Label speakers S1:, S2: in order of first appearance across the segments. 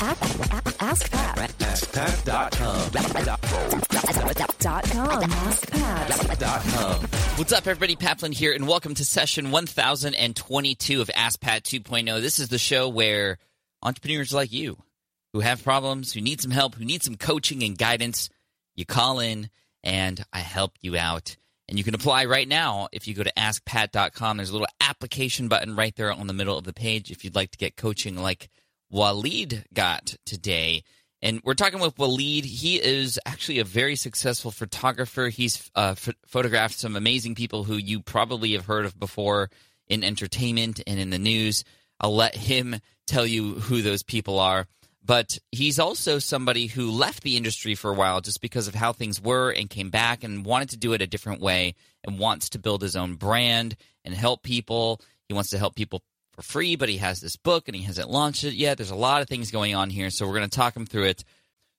S1: Ask Pat.
S2: AskPat.com.
S1: Dot com. Ask Pat.
S2: Dot com.
S3: What's up, everybody? Pat Flynn here, and welcome to session 1022 of Ask Pat 2.0. This is the show where entrepreneurs like you, who have problems, who need some help, who need some coaching and guidance, you call in and I help you out. And you can apply right now if you go to askpat.com. There's a little application button right there on the middle of the page if you'd like to get coaching like Waleed got today. And we're talking with Waleed. He is actually a very successful photographer. He's uh, ph- photographed some amazing people who you probably have heard of before in entertainment and in the news. I'll let him tell you who those people are. But he's also somebody who left the industry for a while just because of how things were and came back and wanted to do it a different way and wants to build his own brand and help people. He wants to help people for free, but he has this book and he hasn't launched it yet. There's a lot of things going on here, so we're going to talk him through it.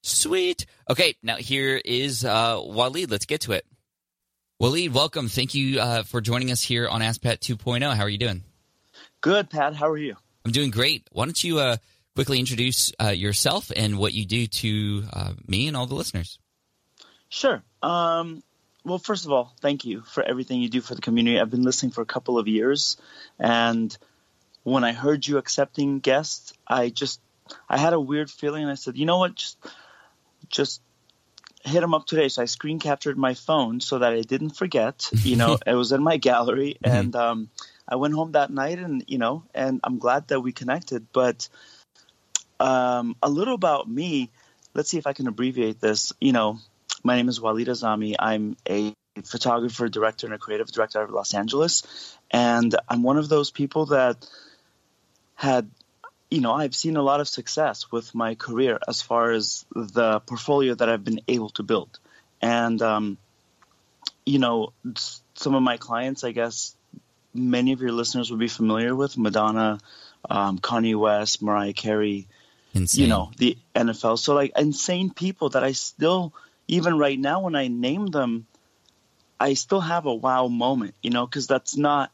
S3: Sweet. Okay, now here is uh, Waleed. Let's get to it. Waleed, welcome. Thank you uh, for joining us here on AskPat 2.0. How are you doing?
S4: Good, Pat. How are you?
S3: I'm doing great. Why don't you uh, quickly introduce uh, yourself and what you do to uh, me and all the listeners?
S4: Sure. Um, well, first of all, thank you for everything you do for the community. I've been listening for a couple of years, and when I heard you accepting guests, I just I had a weird feeling, I said, you know what, just just hit him up today. So I screen captured my phone so that I didn't forget. You know, it was in my gallery, and um, I went home that night, and you know, and I'm glad that we connected. But um, a little about me. Let's see if I can abbreviate this. You know, my name is Waleed Azami. I'm a photographer, director, and a creative director out of Los Angeles, and I'm one of those people that had you know, I've seen a lot of success with my career as far as the portfolio that I've been able to build. And, um, you know, some of my clients, I guess many of your listeners would be familiar with Madonna, um, Kanye West, Mariah Carey,
S3: Insane.
S4: you know, the NFL. So, like, insane people that I still, even right now, when I name them, I still have a wow moment, you know, because that's not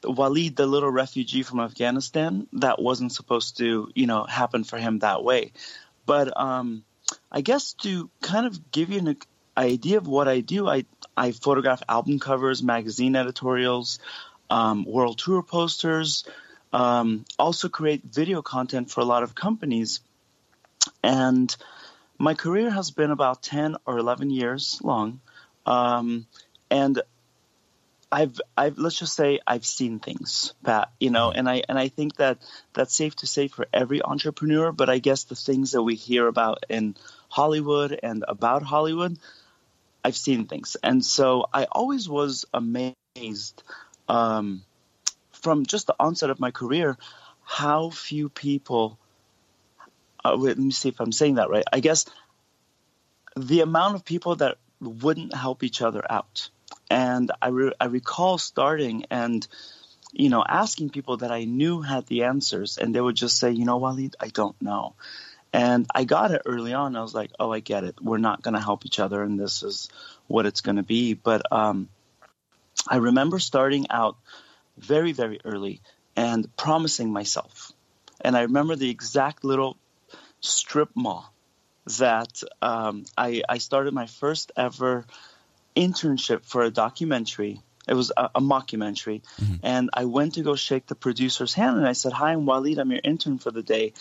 S4: Waleed, the little refugee from Afghanistan, that wasn't supposed to, you know, happen for him that way. But um, I guess to kind of give you an idea of what I do, I I photograph album covers, magazine editorials, um, world tour posters, um, also create video content for a lot of companies, and my career has been about ten or eleven years long, um, and I've I've let's just say I've seen things, Pat, you know, and I and I think that that's safe to say for every entrepreneur, but I guess the things that we hear about in Hollywood and about Hollywood, I've seen things. And so I always was amazed um, from just the onset of my career how few people uh, wait, let me see if I'm saying that right. I guess the amount of people that wouldn't help each other out and I, re- I recall starting and, you know, asking people that I knew had the answers, and they would just say, you know, Waleed, I don't know. And I got it early on. I was like, oh, I get it. We're not going to help each other, and this is what it's going to be. But um, I remember starting out very, very early and promising myself. And I remember the exact little strip mall that um, I, I started my first ever internship for a documentary. It was a, a mockumentary. Mm-hmm. And I went to go shake the producer's hand and I said, Hi, I'm Waleed. I'm your intern for the day.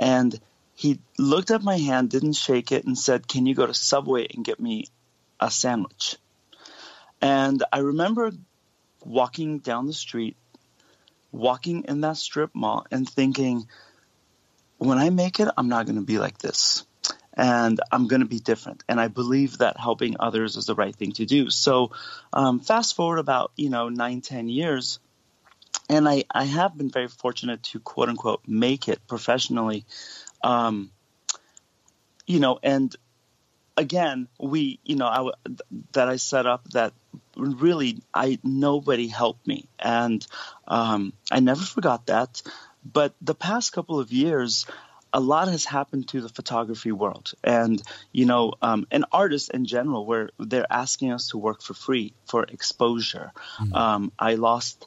S4: And he looked at my hand, didn't shake it, and said, Can you go to Subway and get me a sandwich? And I remember walking down the street, walking in that strip mall, and thinking, when I make it, I'm not going to be like this and I'm going to be different. And I believe that helping others is the right thing to do. So, um, fast forward about you know nine, ten years, and I I have been very fortunate to quote unquote make it professionally, um, you know, and again we you know I that I set up that really I nobody helped me, and um, I never forgot that. But the past couple of years, a lot has happened to the photography world. And you know um, and artists in general where they're asking us to work for free for exposure. Mm-hmm. um, i lost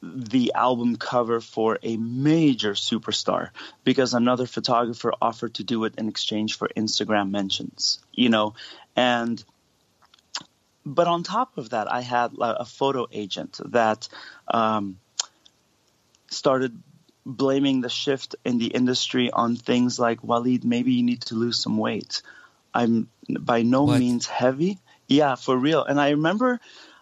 S4: the album cover for a major superstar because another photographer offered to do it in exchange for Instagram mentions, you know, and but on top of that, I had a photo agent that um, started blaming the shift in the industry on things like Walid, maybe you need to lose some weight. I'm by no what? means heavy. Yeah, for real. And I remember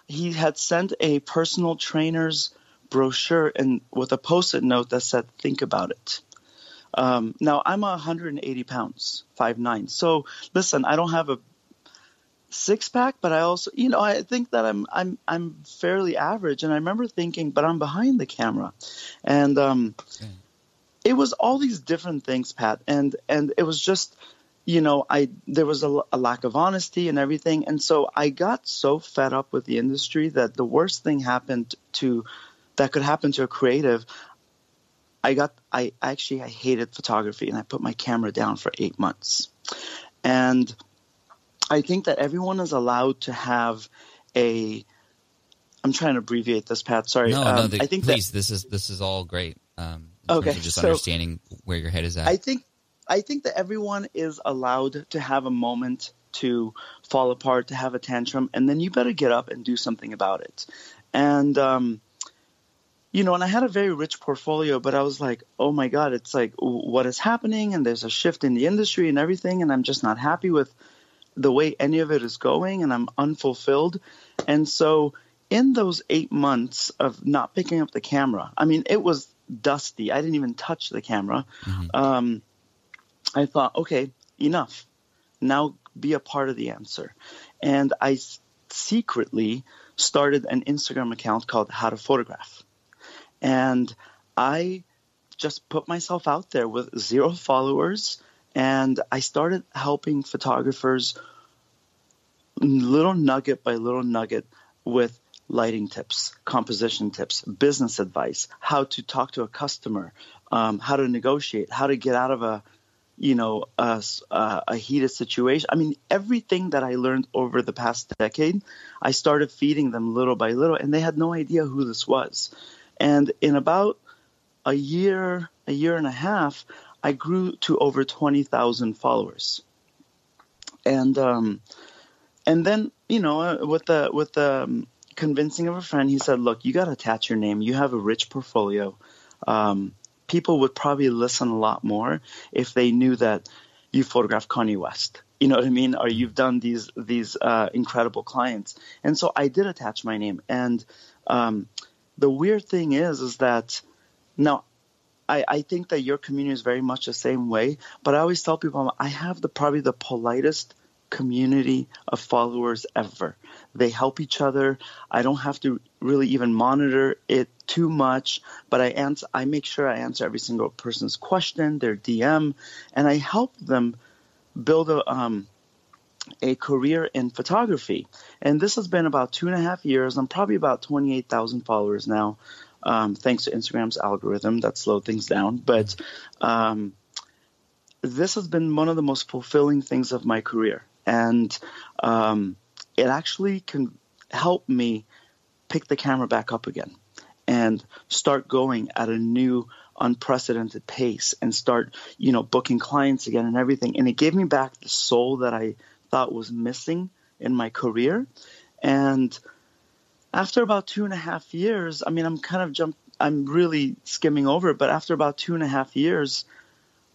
S4: he had sent a personal trainer's brochure and with a post-it note that said, "Think about it." Um, now I'm 180 pounds, five nine. So listen, I don't have a six pack, but I also, you know, I think that I'm I'm I'm fairly average. And I remember thinking, but I'm behind the camera, and um, okay. it was all these different things, Pat, and and it was just, you know, I there was a, a lack of honesty and everything, and so I got so fed up with the industry that the worst thing happened to that could happen to a creative. I got I actually I hated photography and I put my camera down for eight months, and I think that everyone is allowed to have a. I'm trying to abbreviate this, Pat. Sorry.
S3: No, um, no. The, I think please. That, this is this is all great. Um, okay. just so understanding where your head is at.
S4: I think I think that everyone is allowed to have a moment to fall apart, to have a tantrum, and then you better get up and do something about it. And um, you know, and I had a very rich portfolio, but I was like, oh my god, it's like what is happening, and there's a shift in the industry and everything, and I'm just not happy with the way any of it is going and I'm unfulfilled. And so in those eight months of not picking up the camera, I mean, it was dusty. I didn't even touch the camera. Mm-hmm. Um, I thought, okay, enough. Now be a part of the answer. And I secretly started an Instagram account called How to Photograph. And I just put myself out there with zero followers and I started helping photographers little nugget by little nugget with lighting tips, composition tips, business advice, how to talk to a customer, um, how to negotiate, how to get out of a you know a, a, heated situation. I mean, everything that I learned over the past decade, I started feeding them little by little, and they had no idea who this was. And in about a year, a year and a half, I grew to over 20,000 followers. And um, and then you know uh, with the with the um, convincing of a friend, he said, "Look, you got to attach your name. You have a rich portfolio. Um, people would probably listen a lot more if they knew that you photographed Kanye West. You know what I mean? Or you've done these these uh, incredible clients. And so I did attach my name. And um, the weird thing is, is that now I, I think that your community is very much the same way. But I always tell people I have the probably the politest community of followers ever. They help each other. I don't have to really even monitor it too much, but I answer I make sure I answer every single person's question, their DM, and I help them build a um, a career in photography. And this has been about two and a half years. I'm probably about 28,000 followers now um, thanks to Instagram's algorithm that slowed things down. But um, this has been one of the most fulfilling things of my career. And um, it actually can help me pick the camera back up again and start going at a new unprecedented pace and start you know booking clients again and everything and it gave me back the soul that i thought was missing in my career and after about two and a half years, I mean, I'm kind of jump, I'm really skimming over but after about two and a half years,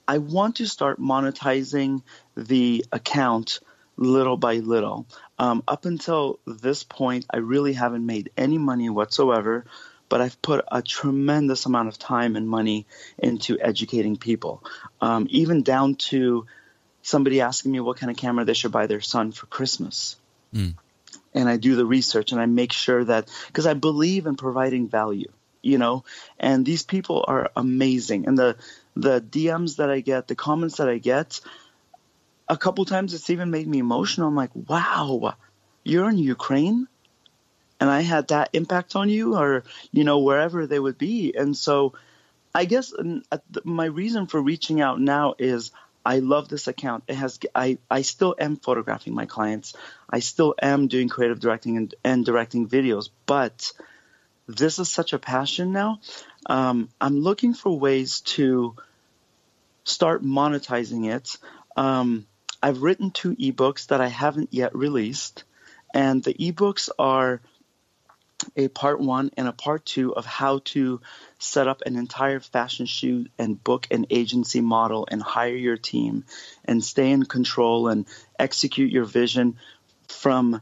S4: I want to start monetizing the account little by little. Um, up until this point, I really haven't made any money whatsoever, but I've put a tremendous amount of time and money into educating people, um, even down to somebody asking me what kind of camera they should buy their son for Christmas. Mm and I do the research and I make sure that because I believe in providing value, you know, and these people are amazing. And the the DMs that I get, the comments that I get, a couple times it's even made me emotional. I'm like, wow, you're in Ukraine, and I had that impact on you, or you know, wherever they would be. And so, I guess my reason for reaching out now is I love this account. It has I I still am photographing my clients. I still am doing creative directing and, and directing videos, but this is such a passion now. Um, I'm looking for ways to start monetizing it. Um, I've written two ebooks that I haven't yet released, and the ebooks are a part one and a part two of how to set up an entire fashion shoot and book an agency model and hire your team and stay in control and execute your vision from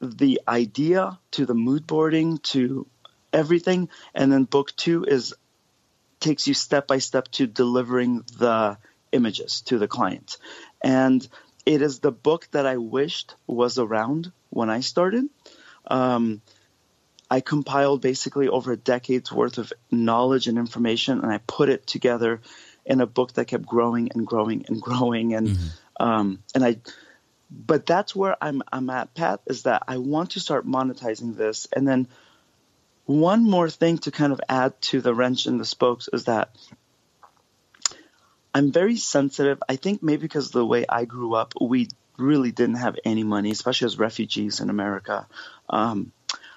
S4: the idea to the mood boarding to everything. And then book two is takes you step by step to delivering the images to the client. And it is the book that i wished was around when i started. Um, I compiled basically over a decade's worth of knowledge and information, and I put it together in a book that kept growing and growing and growing. And mm-hmm. um, and I, but that's where I'm I'm at, Pat. Is that I want to start monetizing this, and then one more thing to kind of add to the wrench in the spokes is that I'm very sensitive. I think maybe because of the way I grew up, we really didn't have any money, especially as refugees in America. Um,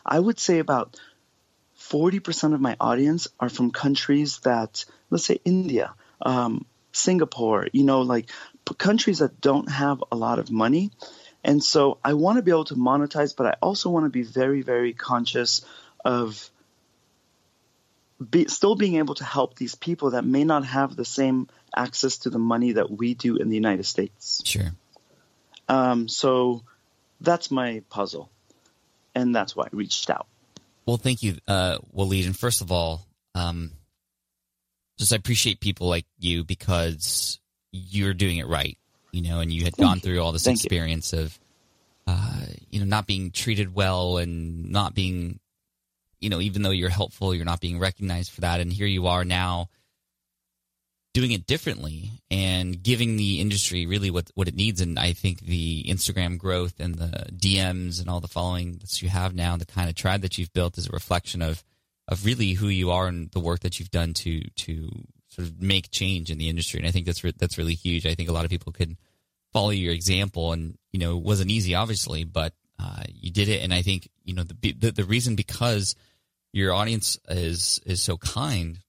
S4: I would say about 40% of my audience are from countries that, let's say India, um, Singapore, you know, like countries that don't have a lot of money. And so I want to be able to monetize, but I also want to be very, very conscious of be, still being able to help these people that may not have the same access to the money that we do in the United States.
S3: Sure.
S4: Um, so that's my puzzle and that's why I reached out.
S3: Well, thank you, uh, Waleed. And first of all, um, just I appreciate people like you because you're doing it right, you know, and you had thank gone you. through all this thank experience you. of, uh, you know, not being treated well and not being, you know, even though you're helpful, you're not being recognized for that. And here you are now doing it differently and giving the industry really what what it needs. And I think the Instagram growth and the DMs and all the following that you have now, the kind of tribe that you've built, is a reflection of of really who you are and the work that you've done to to sort of make change in the industry. And I think that's re- that's really huge. I think a lot of people could follow your example, and you know, it wasn't easy, obviously, but uh, you did it. And I think you know the, the the reason because your audience is is so kind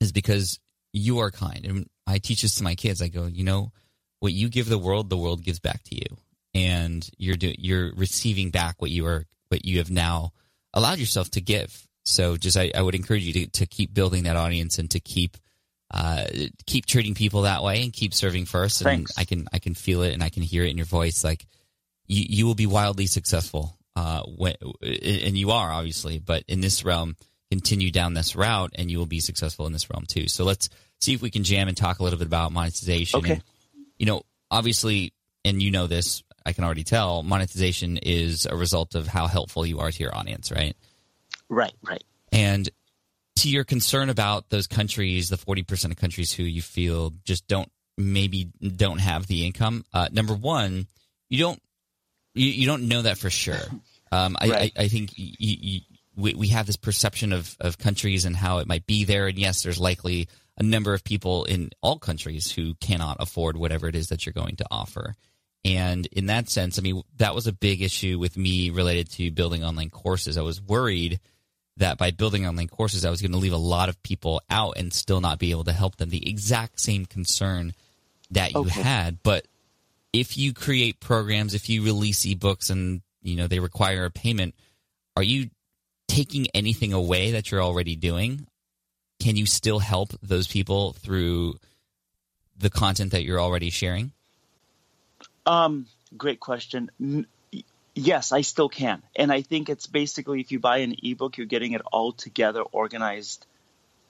S3: is because you are kind. And I teach this to my kids. I go, you know, what you give the world, the world gives back to you, and you're do, you're receiving back what you are what you have now allowed yourself to give. So, just I, I would encourage you to, to keep building that audience and to keep uh, keep treating people that way and keep serving first. And
S4: Thanks.
S3: I can I can feel it and I can hear it in your voice. Like you you will be wildly successful. Uh, when, and you are obviously, but in this realm, continue down this route, and you will be successful in this realm too. So let's see if we can jam and talk a little bit about monetization.
S4: Okay.
S3: And, you know, obviously, and you know this, I can already tell, monetization is a result of how helpful you are to your audience, right?
S4: Right, right.
S3: And to your concern about those countries, the 40% of countries who you feel just don't maybe don't have the income. Uh, number one, you don't you, you don't know that for sure. Um, I, right. I, I, think you, you, we, we have this perception of, of countries and how it might be there. And yes, there's likely a number of people in all countries who cannot afford whatever it is that you're going to offer. And in that sense, I mean, that was a big issue with me related to building online courses. I was worried that by building online courses, I was going to leave a lot of people out and still not be able to help them. The exact same concern that you okay. had. But if you create programs, if you release ebooks and, you know, they require a payment, are you taking anything away that you're already doing? can you still help those people through the content that you're already sharing?
S4: Um, great question. yes, I still can. And I think it's basically if you buy an ebook, you're getting it all together organized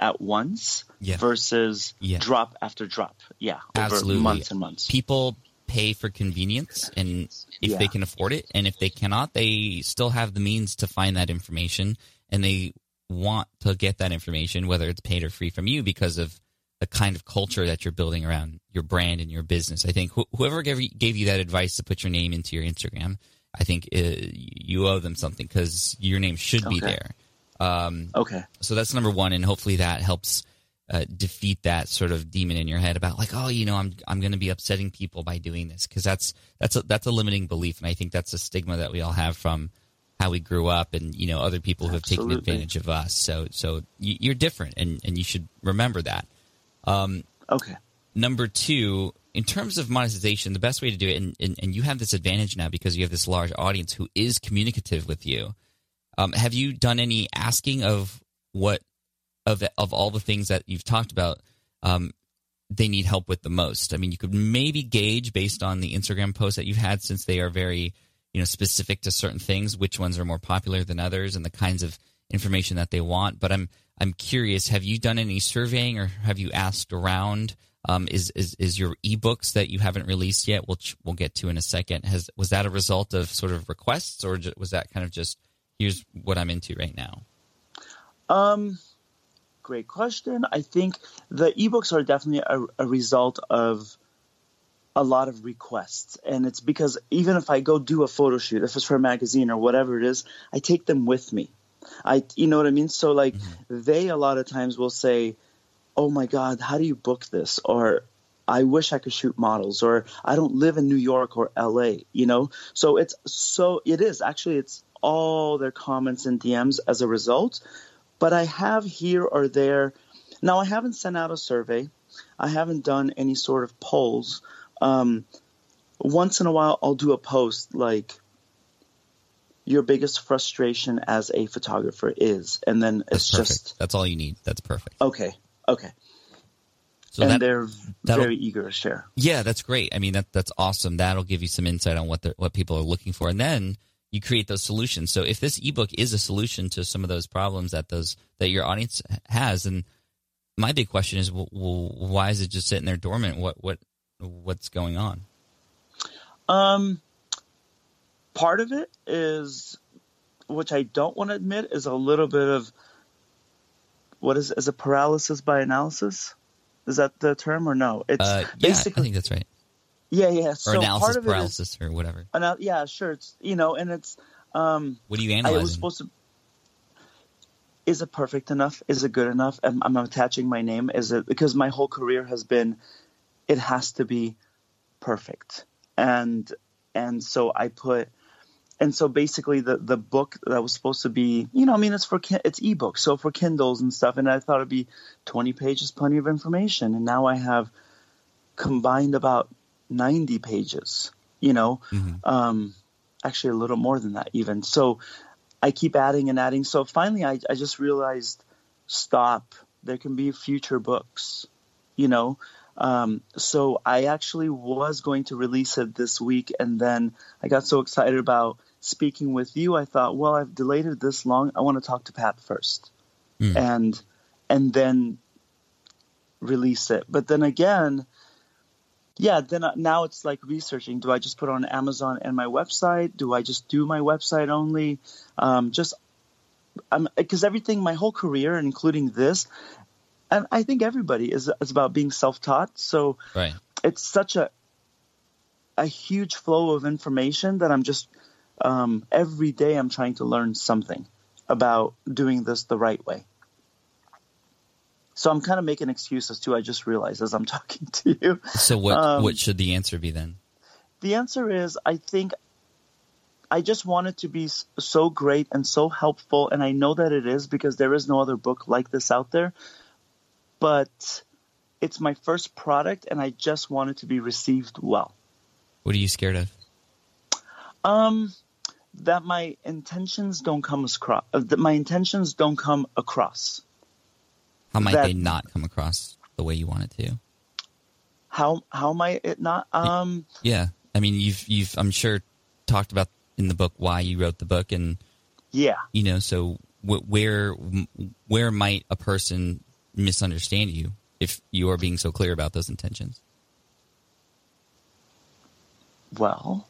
S4: at once yeah. versus yeah. drop after drop. Yeah,
S3: Absolutely.
S4: months and months.
S3: People pay for convenience and if yeah. they can afford it and if they cannot, they still have the means to find that information and they want to get that information, whether it's paid or free from you, because of the kind of culture that you're building around your brand and your business. I think wh- whoever gave, gave you that advice to put your name into your Instagram, I think uh, you owe them something because your name should be there.
S4: Um, okay.
S3: So that's number one, and hopefully that helps uh, defeat that sort of demon in your head about like, oh, you know, I'm I'm going to be upsetting people by doing this because that's that's a, that's a limiting belief, and I think that's a stigma that we all have from how we grew up and you know other people who have taken advantage of us. So so you- you're different, and and you should remember that. Um,
S4: Okay.
S3: number two, in terms of monetization, the best way to do it, and, and, and you have this advantage now because you have this large audience who is communicative with you. Um, have you done any asking of what of of all the things that you've talked about? Um, they need help with the most. I mean, you could maybe gauge based on the Instagram posts that you've had, since they are very you know specific to certain things, which ones are more popular than others, and the kinds of information that they want. But I'm I'm curious. Have you done any surveying, or have you asked around? Um, is is is your ebooks that you haven't released yet? We'll we'll get to in a second. Has was that a result of sort of requests, or was that kind of just here's what I'm into right now?
S4: Um, great question. I think the ebooks are definitely a, a result of a lot of requests, and it's because even if I go do a photo shoot, if it's for a magazine or whatever it is, I take them with me. I, you know what I mean. So like, mm-hmm. they a lot of times will say, "Oh my God, how do you book this?" or I wish I could shoot models, or I don't live in New York or LA, you know? So it's so, it is actually, it's all their comments and DMs as a result. But I have here or there, now I haven't sent out a survey, I haven't done any sort of polls. Um, once in a while, I'll do a post like, your biggest frustration as a photographer is, and then it's just
S3: That's all you need. That's perfect.
S4: okay, okay,
S3: So
S4: and
S3: that,
S4: they're very eager to share.
S3: Yeah, that's great. I mean, that that's awesome. That'll give you some insight on what the, what people are looking for, and then you create those solutions. So if this ebook is a solution to some of those problems that those that your audience has, and my big question is, well, why is it just sitting there dormant? What what what's going on?
S4: Um, part of it is, which I don't want to admit, is a little bit of what is is a paralysis by analysis. Is that the term or no? It's
S3: Uh, yeah, I think that's right.
S4: Yeah, yeah.
S3: Or
S4: So
S3: analysis
S4: of it is,
S3: paralysis or whatever.
S4: yeah, sure. It's you know, and it's um,
S3: What are you
S4: I
S3: analyzing?
S4: was supposed to. Is it perfect enough? Is it good enough? I'm attaching my name. Is it because my whole career has been, it has to be perfect, and and so I put, and so basically the the book that was supposed to be, you know, I mean, it's for it's ebook, so for Kindles and stuff, and I thought it'd be 20 pages, plenty of information, and now I have combined about 90 pages, you know,
S3: Mhm.
S4: um, actually a little more than that even. So I keep adding and adding. So finally, I, I just realized, stop. There can be future books, you know. Um, so I actually was going to release it this week, and then I got so excited about speaking with you. I thought, well, I've delayed it this long. I want to talk to Pat first,
S3: Hmm.
S4: and and then release it. But then again, yeah, then uh, now it's like researching. Do I just put on Amazon and my website? Do I just do my website only? Um, just because everything, my whole career, including this, and I think everybody is is about being self taught. So
S3: right.
S4: it's such a a huge flow of information that I'm just um, every day I'm trying to learn something about doing this the right way. So I'm kind of making excuses too. I just realized as I'm talking to you.
S3: So what
S4: Um,
S3: what should the answer be then?
S4: The answer is I think I just want it to be so great and so helpful, and I know that it is because there is no other book like this out there. But it's my first product, and I just want it to be received well.
S3: What are you scared of?
S4: Um, that my intentions don't come across. Uh, that my intentions don't come across.
S3: How might
S4: That-
S3: they not come across the way you want it to?
S4: How how might it not? Um,
S3: Yeah, I mean, you've you've I'm sure talked about in the book why you wrote the book, and
S4: yeah.
S3: you know, so wh- where where might a person misunderstand you if you are being so clear about those intentions?
S4: Well,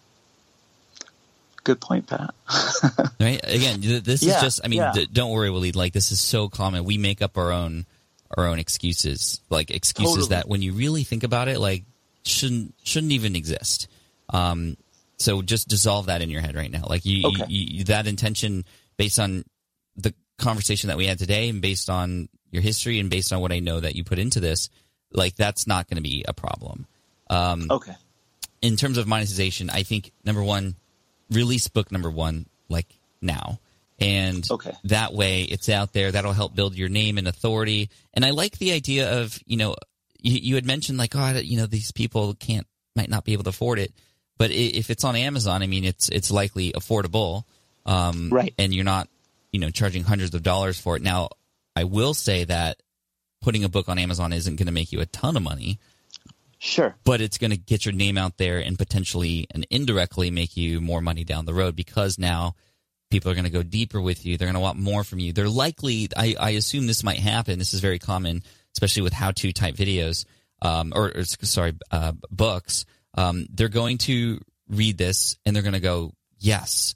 S4: good point, Pat.
S3: Right? Again, th- this is just. I mean,
S4: yeah.
S3: d- don't worry, Waleed. Like this is so common. We make up our own our own excuses, like excuses
S4: Totally.
S3: that when you really think about it, like shouldn't shouldn't even exist. Um, so just dissolve that in your head right now. Like you,
S4: Okay.
S3: you, you that intention based on the conversation that we had today, and based on your history, and based on what I know that you put into this, like that's not going to be a problem. Um,
S4: okay.
S3: in terms of monetization, I think number one, release book number one like now. And
S4: Okay.
S3: that way it's out there. That'll help build your name and authority. And I like the idea of, you know, you, you had mentioned like, oh, you know, these people can't, might not be able to afford it. But if it's on Amazon, I mean, it's, it's likely affordable. Um,
S4: Right.
S3: And you're not, you know, charging hundreds of dollars for it. Now, I will say that putting a book on Amazon isn't going to make you a ton of money
S4: Sure.
S3: but it's going to get your name out there and potentially and indirectly make you more money down the road because now people are going to go deeper with you. They're going to want more from you. They're likely, I, I assume this might happen. This is very common, especially with how to type videos, um, or, or sorry, uh, books. Um, they're going to read this and they're going to go, yes,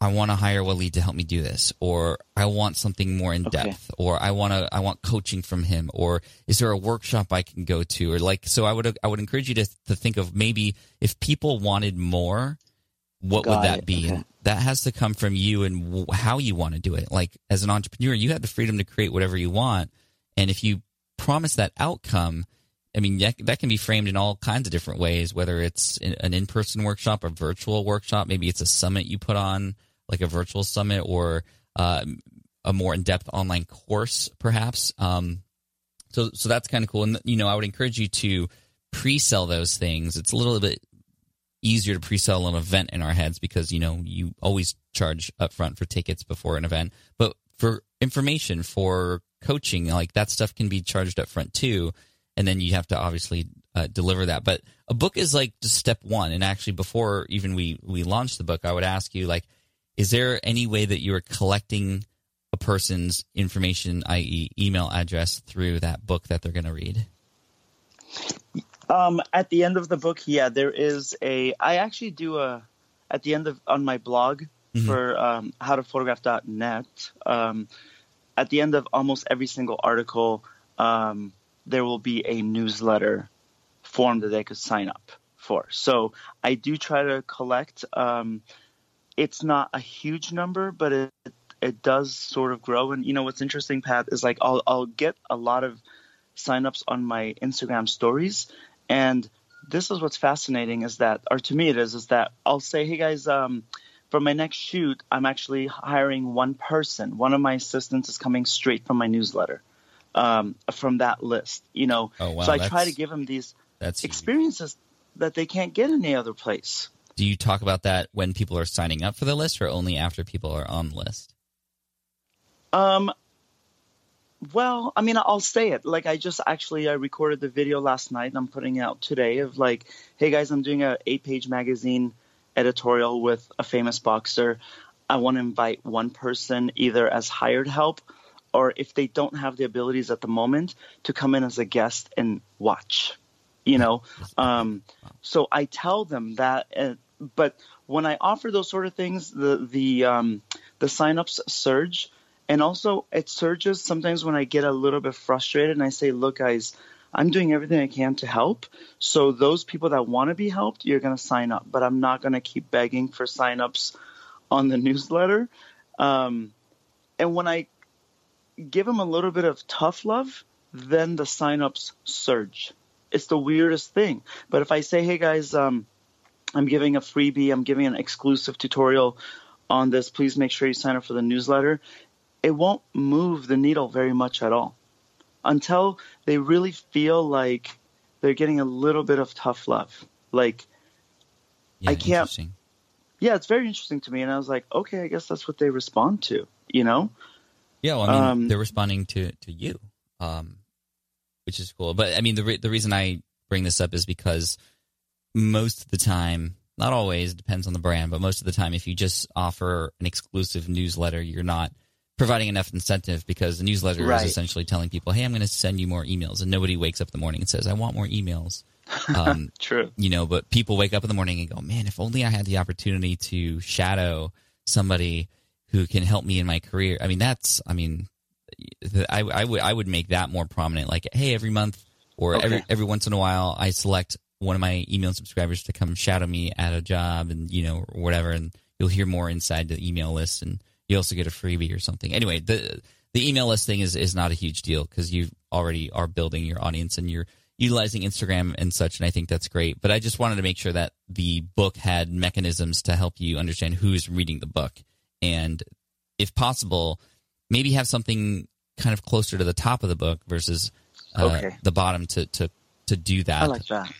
S3: I want to hire Waleed to help me do this, or I want something more in
S4: Okay.
S3: depth, or I want to, I want coaching from him, or is there a workshop I can go to, or like, so I would, I would encourage you to, to think of maybe if people wanted more, what would that
S4: it.
S3: be?
S4: Okay.
S3: That has to come from you and w- how you want to do it. Like as an entrepreneur, you have the freedom to create whatever you want, and if you promise that outcome, I mean, that, that can be framed in all kinds of different ways, whether it's in- an in-person workshop, a virtual workshop, maybe it's a summit you put on, like a virtual summit, or uh, a more in-depth online course, perhaps. Um, so, so that's kind of cool. And you know, I would encourage you to pre-sell those things. It's a little bit easier to pre-sell an event in our heads because you know you always charge upfront for tickets before an event, but for information, for coaching, like that stuff can be charged up front too, and then you have to obviously uh, deliver that. But a book is like just step one. And actually, before even we we launch the book, I would ask you like, is there any way that you are collecting a person's information, i.e., email address, through that book that they're going to read?
S4: Um, at the end of the book, yeah, there is a. I actually do a at the end of on my blog
S3: Mhm.
S4: for um, howtophotograph.net. Um, at the end of almost every single article, um, there will be a newsletter form that they could sign up for. So I do try to collect. Um, it's not a huge number, but it it does sort of grow. And you know what's interesting, Pat, is like I'll I'll get a lot of signups on my Instagram stories, and this is what's fascinating is that, or to me it is, is that I'll say, hey guys, um, for my next shoot, I'm actually hiring one person. One of my assistants is coming straight from my newsletter, um, from that list. You know,
S3: Oh, wow,
S4: so I try to give them these experiences that they can't get any other place.
S3: Do you talk about that when people are signing up for the list or only after people are on the list?
S4: Um, well, I mean, I'll say it. Like, I just actually I recorded the video last night, and I'm putting it out today of like, hey guys, I'm doing a eight-page magazine editorial with a famous boxer. I want to invite one person either as hired help, or if they don't have the abilities at the moment, to come in as a guest and watch. You know, um, so I tell them that. Uh, but when I offer those sort of things, the the um, the signups surge, and also it surges sometimes when I get a little bit frustrated and I say, "Look, guys, I'm doing everything I can to help. So those people that want to be helped, you're going to sign up, but I'm not going to keep begging for signups on the newsletter." Um, and when I give them a little bit of tough love, then the signups surge. It's the weirdest thing. But if I say, "Hey guys, um, I'm giving a freebie, I'm giving an exclusive tutorial on this. Please make sure you sign up for the newsletter." It won't move the needle very much at all until they really feel like they're getting a little bit of tough love. Like,
S3: Yeah,
S4: I can't-
S3: interesting.
S4: yeah, it's very interesting to me. And I was like, okay, I guess that's what they respond to, you know?
S3: Yeah, well, I mean,
S4: Um,
S3: they're responding to to you, um, which is cool. But I mean, the re- the reason I bring this up is because most of the time, not always, it depends on the brand, but most of the time, if you just offer an exclusive newsletter, you're not providing enough incentive because the newsletter
S4: Right.
S3: is essentially telling people, "Hey, I'm going to send you more emails," and nobody wakes up in the morning and says, "I want more emails." Um,
S4: True.
S3: you know, but people wake up in the morning and go, man, if only I had the opportunity to shadow somebody who can help me in my career. I mean, that's, I mean, I, I would, I would make that more prominent. Like, hey, every month or every,
S4: Okay.
S3: every once in a while, I select one of my email subscribers to come shadow me at a job and, you know, or whatever. And you'll hear more inside the email list and you also get a freebie or something. Anyway, the, the email list thing is, is not a huge deal because you already are building your audience and you're utilizing Instagram and such. And I think that's great. But I just wanted to make sure that the book had mechanisms to help you understand who's reading the book and if possible, maybe have something kind of closer to the top of the book versus uh,
S4: Okay.
S3: the bottom to to to do that.
S4: I like that.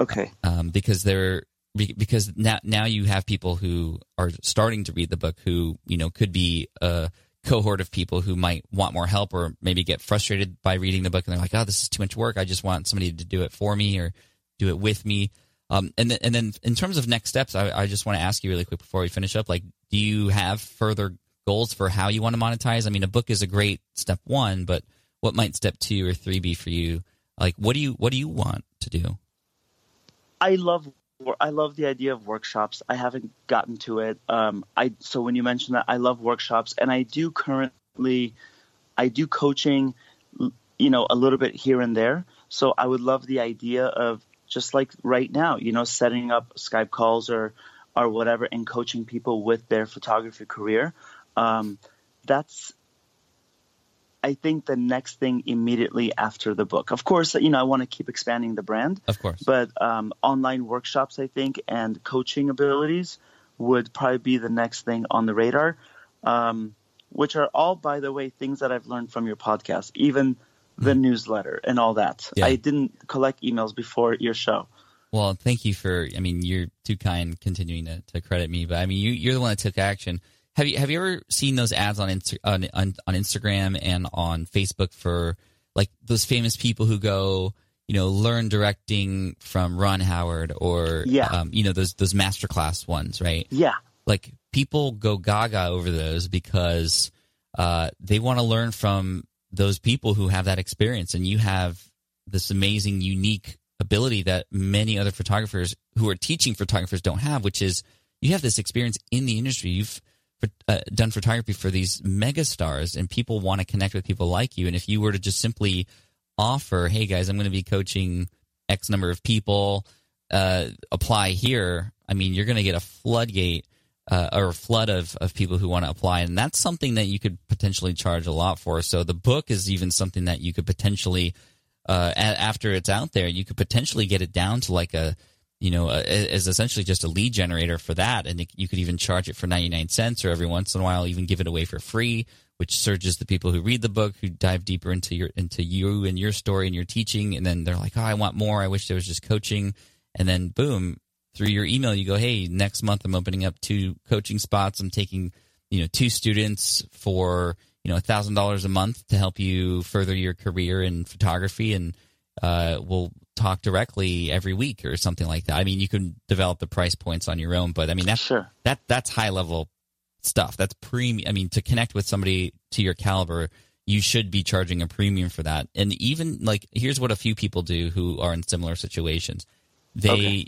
S4: Okay.
S3: um, because they're be- because now now you have people who are starting to read the book who you know could be a cohort of people who might want more help or maybe get frustrated by reading the book and they're like oh this is too much work. I just want somebody to do it for me or do it with me. Um, and then and then in terms of next steps I, I just want to ask you really quick before we finish up like do you have further goals for how you want to monetize? I mean a book is a great step one but what might step two or three be for you? Like what do you what do you want to do?
S4: I love I love the idea of workshops. I haven't gotten to it. Um, I so when you mentioned that, I love workshops, and I do currently, I do coaching, you know, a little bit here and there. So I would love the idea of just like right now, you know, setting up Skype calls or or whatever, and coaching people with their photography career. Um, that's I think the next thing immediately after the book. Of course, you know, I want to keep expanding the brand,
S3: of course
S4: but um, online workshops, I think, and coaching abilities would probably be the next thing on the radar, um, which are all, by the way, things that I've learned from your podcast, even the newsletter and all that.
S3: Yeah.
S4: I didn't collect emails before your show.
S3: Well, thank you for. I mean, you're too kind continuing to, to credit me, but I mean, you, you're the one that took action. Have you have you ever seen those ads on Insta, on, on on Instagram and on Facebook for like those famous people who go, you know, learn directing from Ron Howard or
S4: Yeah.
S3: um, you know, those those masterclass ones, right?
S4: Yeah,
S3: like people go gaga over those because uh, they want to learn from those people who have that experience and you have this amazing unique ability that many other photographers who are teaching photographers don't have which is you have this experience in the industry you've uh, done photography for these mega stars and people want to connect with people like you. And if you were to just simply offer hey guys i'm going to be coaching x number of people uh, apply here i mean you're going to get a floodgate uh, or a flood of, of people who want to apply. And that's something that you could potentially charge a lot for. So the book is even something that you could potentially uh, a- after it's out there you could potentially get it down to like a you know a, as essentially just a lead generator for that. And you could even charge it for 99 cents or every once in a while even give it away for free which surges the people who read the book who dive deeper into your into you and your story and your teaching. And then they're like oh i want more. I wish there was just coaching. And then boom through your email you go hey next month i'm opening up two coaching spots. I'm taking you know two students for you know a thousand dollars a month to help you further your career in photography. And uh, we'll talk directly every week or something like that. I mean you can develop the price points on your own but i mean that's
S4: sure.
S3: that that's high level stuff. That's premium i mean to connect with somebody to your caliber you should be charging a premium for that. And even like here's what a few people do who are in similar situations. They
S4: Okay.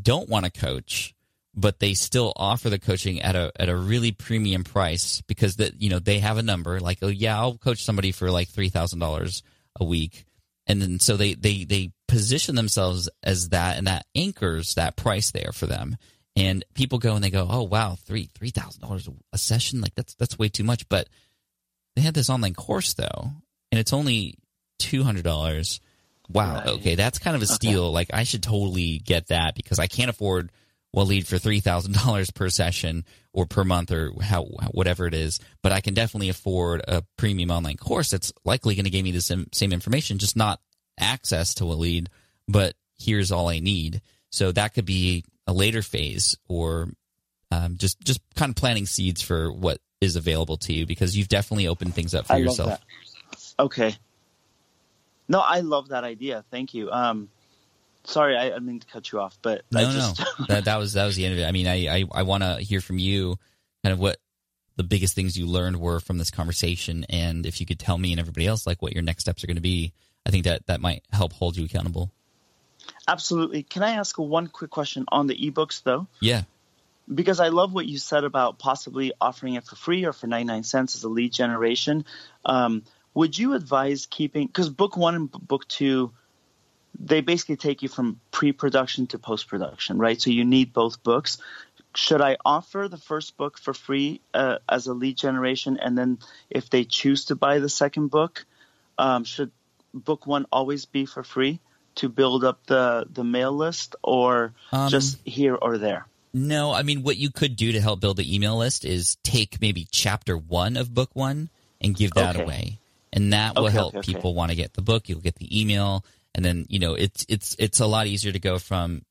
S3: don't want to coach but they still offer the coaching at a at a really premium price because that you know they have a number like oh yeah I'll coach somebody for like three thousand dollars a week. And then so they they they position themselves as that and that anchors that price there for them. And people go and they go oh wow three three thousand dollars a session? Like that's that's way too much. But they had this online course though and it's only two hundred dollars. Wow
S4: Right.
S3: okay that's kind of a steal. Like i should totally get that because i can't afford Waleed for three thousand dollars per session or per month or how whatever it is, but I can definitely afford a premium online course that's likely going to give me the same, same information, just not access to a lead, but here's all I need. So that could be a later phase or um, just just kind of planting seeds for what is available to you because you've definitely opened things up for
S4: I
S3: yourself.
S4: Okay. No, I love that idea. Thank you. Um, sorry, I, I didn't mean to cut you off, but I
S3: No,
S4: just,
S3: no, that that was that was the end of it. I mean, I I, I want to hear from you, kind of what the biggest things you learned were from this conversation, and if you could tell me and everybody else like what your next steps are going to be. I think that that might help hold you accountable.
S4: absolutely. Can I ask one quick question on the ebooks though?
S3: Yeah,
S4: because I love what you said about possibly offering it for free or for 99 cents as a lead generation. Um, would you advise keeping, because book one and book two, they basically take you from pre production to post production, right? So you need both books. Should I offer the first book for free uh, as a lead generation? And then if they choose to buy the second book, um, should book one always be for free to build up the, the mail list or
S3: Um,
S4: just here or there?
S3: No, I mean what you could do to help build the email list is take maybe chapter one of book one and give that
S4: Okay.
S3: away, and that will
S4: Okay,
S3: help
S4: okay,
S3: people want to get the book. You'll get the email, and then you know it's it's it's a lot easier to go from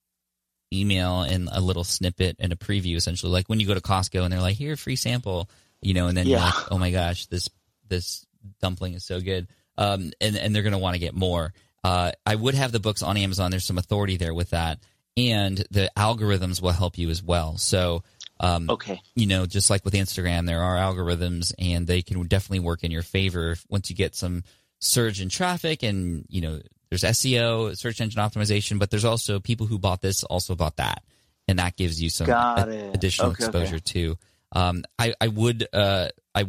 S3: email and a little snippet and a preview essentially like when you go to costco and they're like here free sample you know and then you're
S4: Yeah.
S3: like oh my gosh this this dumpling is so good um and and they're going to want to get more uh i would have the books on amazon there's some authority there with that and the algorithms will help you as well so um
S4: Okay.
S3: you know, just like with Instagram, there are algorithms and they can definitely work in your favor if- once you get some surge in traffic and, you know, there's SEO, search engine optimization, but there's also people who bought this also bought that. And that gives you some a- additional
S4: Okay,
S3: exposure
S4: okay.
S3: too. Um, I, I would, uh, I,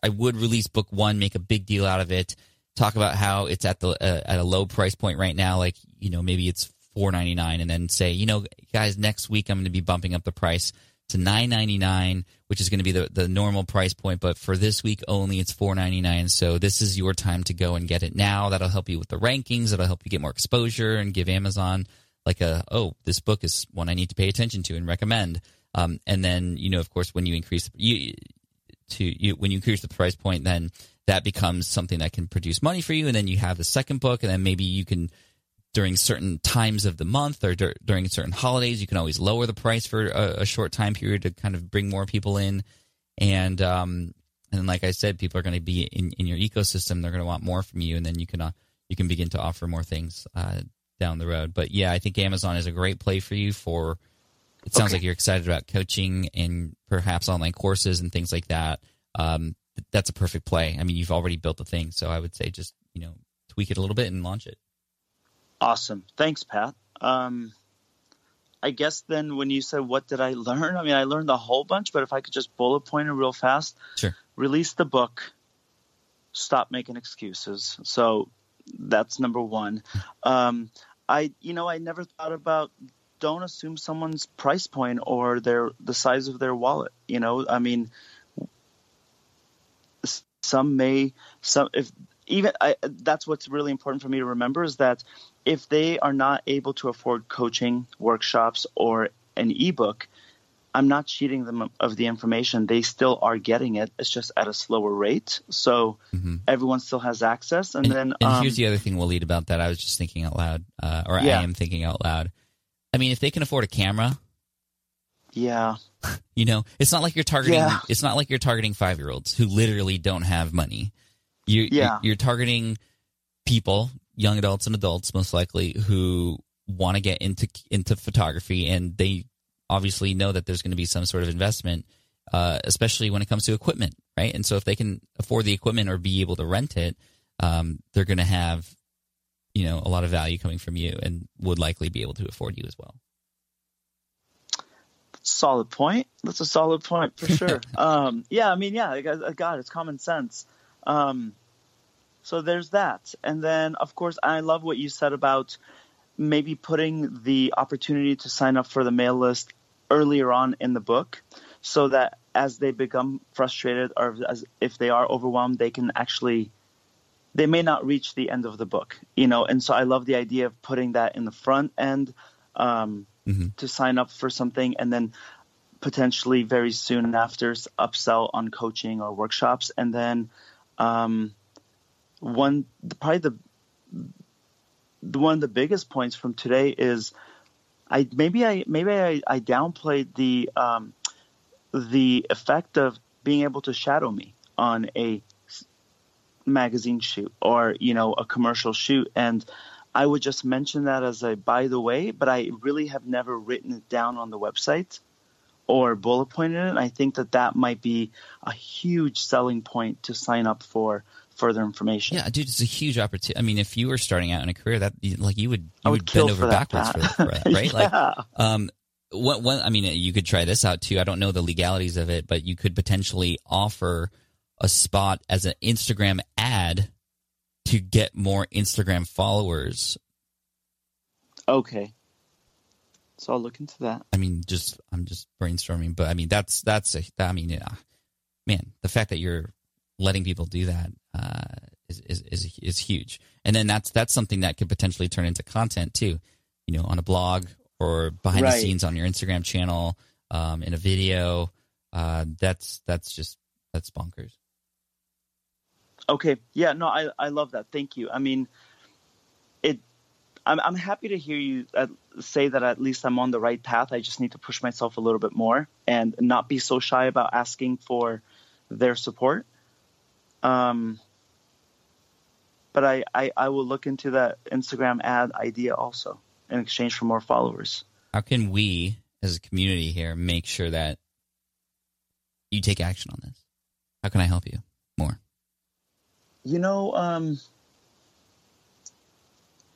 S3: I would release book one, make a big deal out of it, talk about how it's at the, uh, at a low price point right now. Like, you know, maybe it's four ninety nine and then say, you know, guys, next week I'm going to be bumping up the price to nine ninety nine, which is going to be the, the normal price point, but for this week only, it's four ninety nine. So this is your time to go and get it now. That'll help you with the rankings. That'll help you get more exposure and give Amazon like a oh, this book is one I need to pay attention to and recommend. Um, and then you know, of course, when you increase you to you when you increase the price point, then that becomes something that can produce money for you. And then you have the second book, and then maybe you can during certain times of the month or dur- during certain holidays, you can always lower the price for a, a short time period to kind of bring more people in. And um, and like I said, people are going to be in, in your ecosystem. They're going to want more from you, and then you can uh, you can begin to offer more things uh, down the road. But yeah, I think Amazon is a great play for you. For it sounds
S4: Okay.
S3: like you're excited about coaching and perhaps online courses and things like that. Um, that's a perfect play. I mean, you've already built the thing, so I would say just you know tweak it a little bit and launch it.
S4: Awesome. Thanks, Pat. Um, I guess then when you said what did I learn? I mean, I learned a whole bunch, but if I could just bullet point it real fast,
S3: Sure.
S4: release the book, stop making excuses. So that's number one. Um, I, you know, I never thought about don't assume someone's price point or their the size of their wallet. You know, I mean, some may some if even I, that's what's really important for me to remember is that if they are not able to afford coaching workshops or an ebook i'm not cheating them of the information they still are getting it it's just at a slower rate so everyone still has access and,
S3: And,
S4: then
S3: and
S4: um,
S3: here's the other thing we'll lead about that. I was just thinking out loud, uh, or
S4: Yeah.
S3: I am thinking out loud. I mean, if they can afford a camera,
S4: yeah
S3: you know, it's not like you're targeting.
S4: Yeah.
S3: It's not like you're targeting five year olds who literally don't have money. You,
S4: Yeah.
S3: you're, you're targeting people, young adults and adults, most likely, who want to get into into photography, and they obviously know that there's going to be some sort of investment, uh, especially when it comes to equipment, right? And so, if they can afford the equipment or be able to rent it, um, they're going to have, you know, a lot of value coming from you, and would likely be able to afford you as well.
S4: solid point. That's a solid point for sure. um, yeah, I mean, yeah, I got, I got it. it's common sense. Um, so there's that, and then of course I love what you said about maybe putting the opportunity to sign up for the mail list earlier on in the book, so that as they become frustrated or as if they are overwhelmed, they can actually they may not reach the end of the book, you know. And so I love the idea of putting that in the front end. Um, to sign up for something and then potentially very soon after upsell on coaching or workshops and then um, one probably the, the one of the biggest points from today is I maybe I maybe I, I downplayed the um, the effect of being able to shadow me on a magazine shoot or you know a commercial shoot and I would just mention that as a by the way, but I really have never written it down on the website or bullet pointed it. And I think that that might be a huge selling point to sign up for further information.
S3: Yeah, dude, it's a huge opportunity. I mean, if you were starting out in a career, that like you would you
S4: I
S3: would,
S4: would
S3: bend over
S4: that,
S3: backwards for, for that, right? Like, um, what one? I mean, you could try this out too. I don't know the legalities of it, but you could potentially offer a spot as an Instagram ad to get more Instagram followers.
S4: Okay. So I'll look into that.
S3: I mean, just I'm just brainstorming, but I mean that's that's a, I mean, yeah, man, the fact that you're letting people do that uh, is, is is is huge, and then that's that's something that could potentially turn into content too, you know, on a blog or behind the scenes on your Instagram channel, um, in a video. Uh, that's that's just that's bonkers.
S4: Okay. Yeah. No, I I love that. Thank you. I mean, it. I'm I'm happy to hear you uh, say that at least I'm on the right path. I just need to push myself a little bit more and not be so shy about asking for their support. Um. But I, I, I will look into that Instagram ad idea also in exchange for more followers.
S3: How can we, as a community here, make sure that you take action on this? How can I help you more?
S4: You know, um,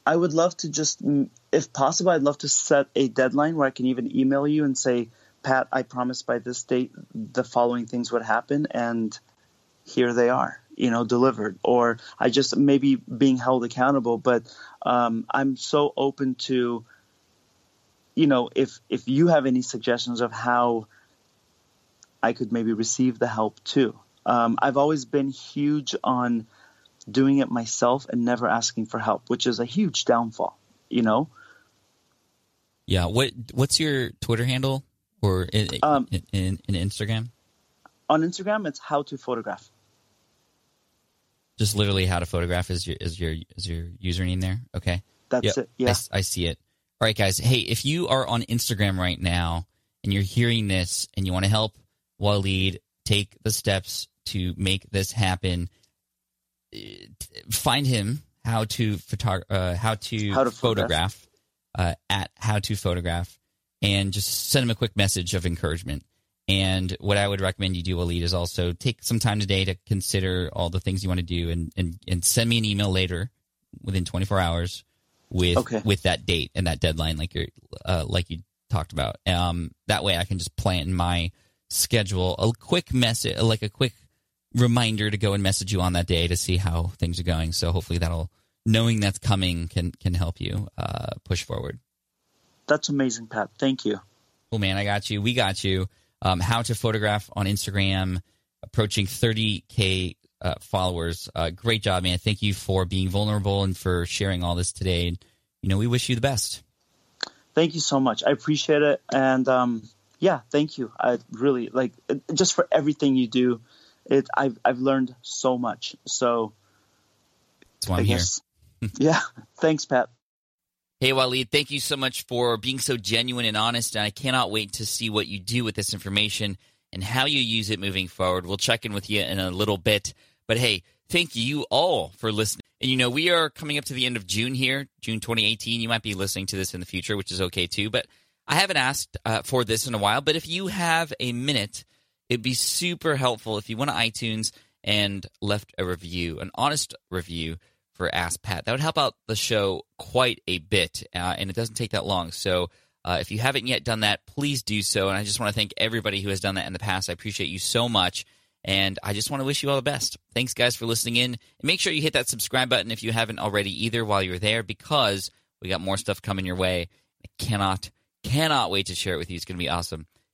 S4: I would love to just, mm, if possible, I'd love to set a deadline where I can even email you and say, Pat, I promised by this date the following things would happen, and here they are, you know, delivered. Or I just maybe being held accountable, but um, I'm so open to, you know, if if you have any suggestions of how I could maybe receive the help too. Um, I've always been huge on doing it myself and never asking for help, which is a huge downfall. You know,
S3: Yeah. What What's your Twitter handle or in,
S4: Um,
S3: in, in, in Instagram?
S4: on Instagram, it's how to photograph.
S3: Just literally how to photograph is your is your is your username there? Okay.
S4: That's
S3: Yep,
S4: it.
S3: I
S4: Yeah.
S3: s- I, see it. All right, guys. Hey, if you are on Instagram right now and you're hearing this and you want to help Waleed take the steps to make this happen, find him how to photog- uh, how to,
S4: How to
S3: photograph,
S4: photograph.
S3: uh, at how to photograph and just send him a quick message of encouragement. And what I would recommend you do, Waleed, is also take some time today to consider all the things you want to do and, and, and send me an email later within 24 hours with
S4: Okay.
S3: with that date and that deadline like you're uh, like you talked about. Um, that way I can just plan my schedule a quick message like a quick reminder to go and message you on that day to see how things are going. So hopefully that'll knowing that's coming can can help you uh, push forward.
S4: That's amazing, Pat. Thank you.
S3: Cool, man. I got you. We got you. Um, how to photograph on Instagram, approaching 30K uh, followers. Uh, great job, man. Thank you for being vulnerable and for sharing all this today. You know, we wish you the best.
S4: Thank you so much. I appreciate it. And um, yeah, thank you. I really like just for everything you do. It I've I've learned so much. So
S3: That's why
S4: I
S3: I'm here.
S4: yeah. Thanks, Pat.
S3: Hey, Waleed, thank you so much for being so genuine and honest. And I cannot wait to see what you do with this information and how you use it moving forward. We'll check in with you in a little bit. But hey, thank you all for listening. And you know, we are coming up to the end of June here, June 2018. You might be listening to this in the future, which is okay too. But I haven't asked uh, for this in a while. But if you have a minute, it'd be super helpful if you went to iTunes and left a review, an honest review for Ask Pat. That would help out the show quite a bit, uh, and it doesn't take that long. So uh, if you haven't yet done that, please do so. And I just want to thank everybody who has done that in the past. I appreciate you so much. And I just want to wish you all the best. Thanks, guys, for listening in. And make sure you hit that subscribe button if you haven't already either while you're there because we got more stuff coming your way. I cannot, cannot wait to share it with you. It's going to be awesome.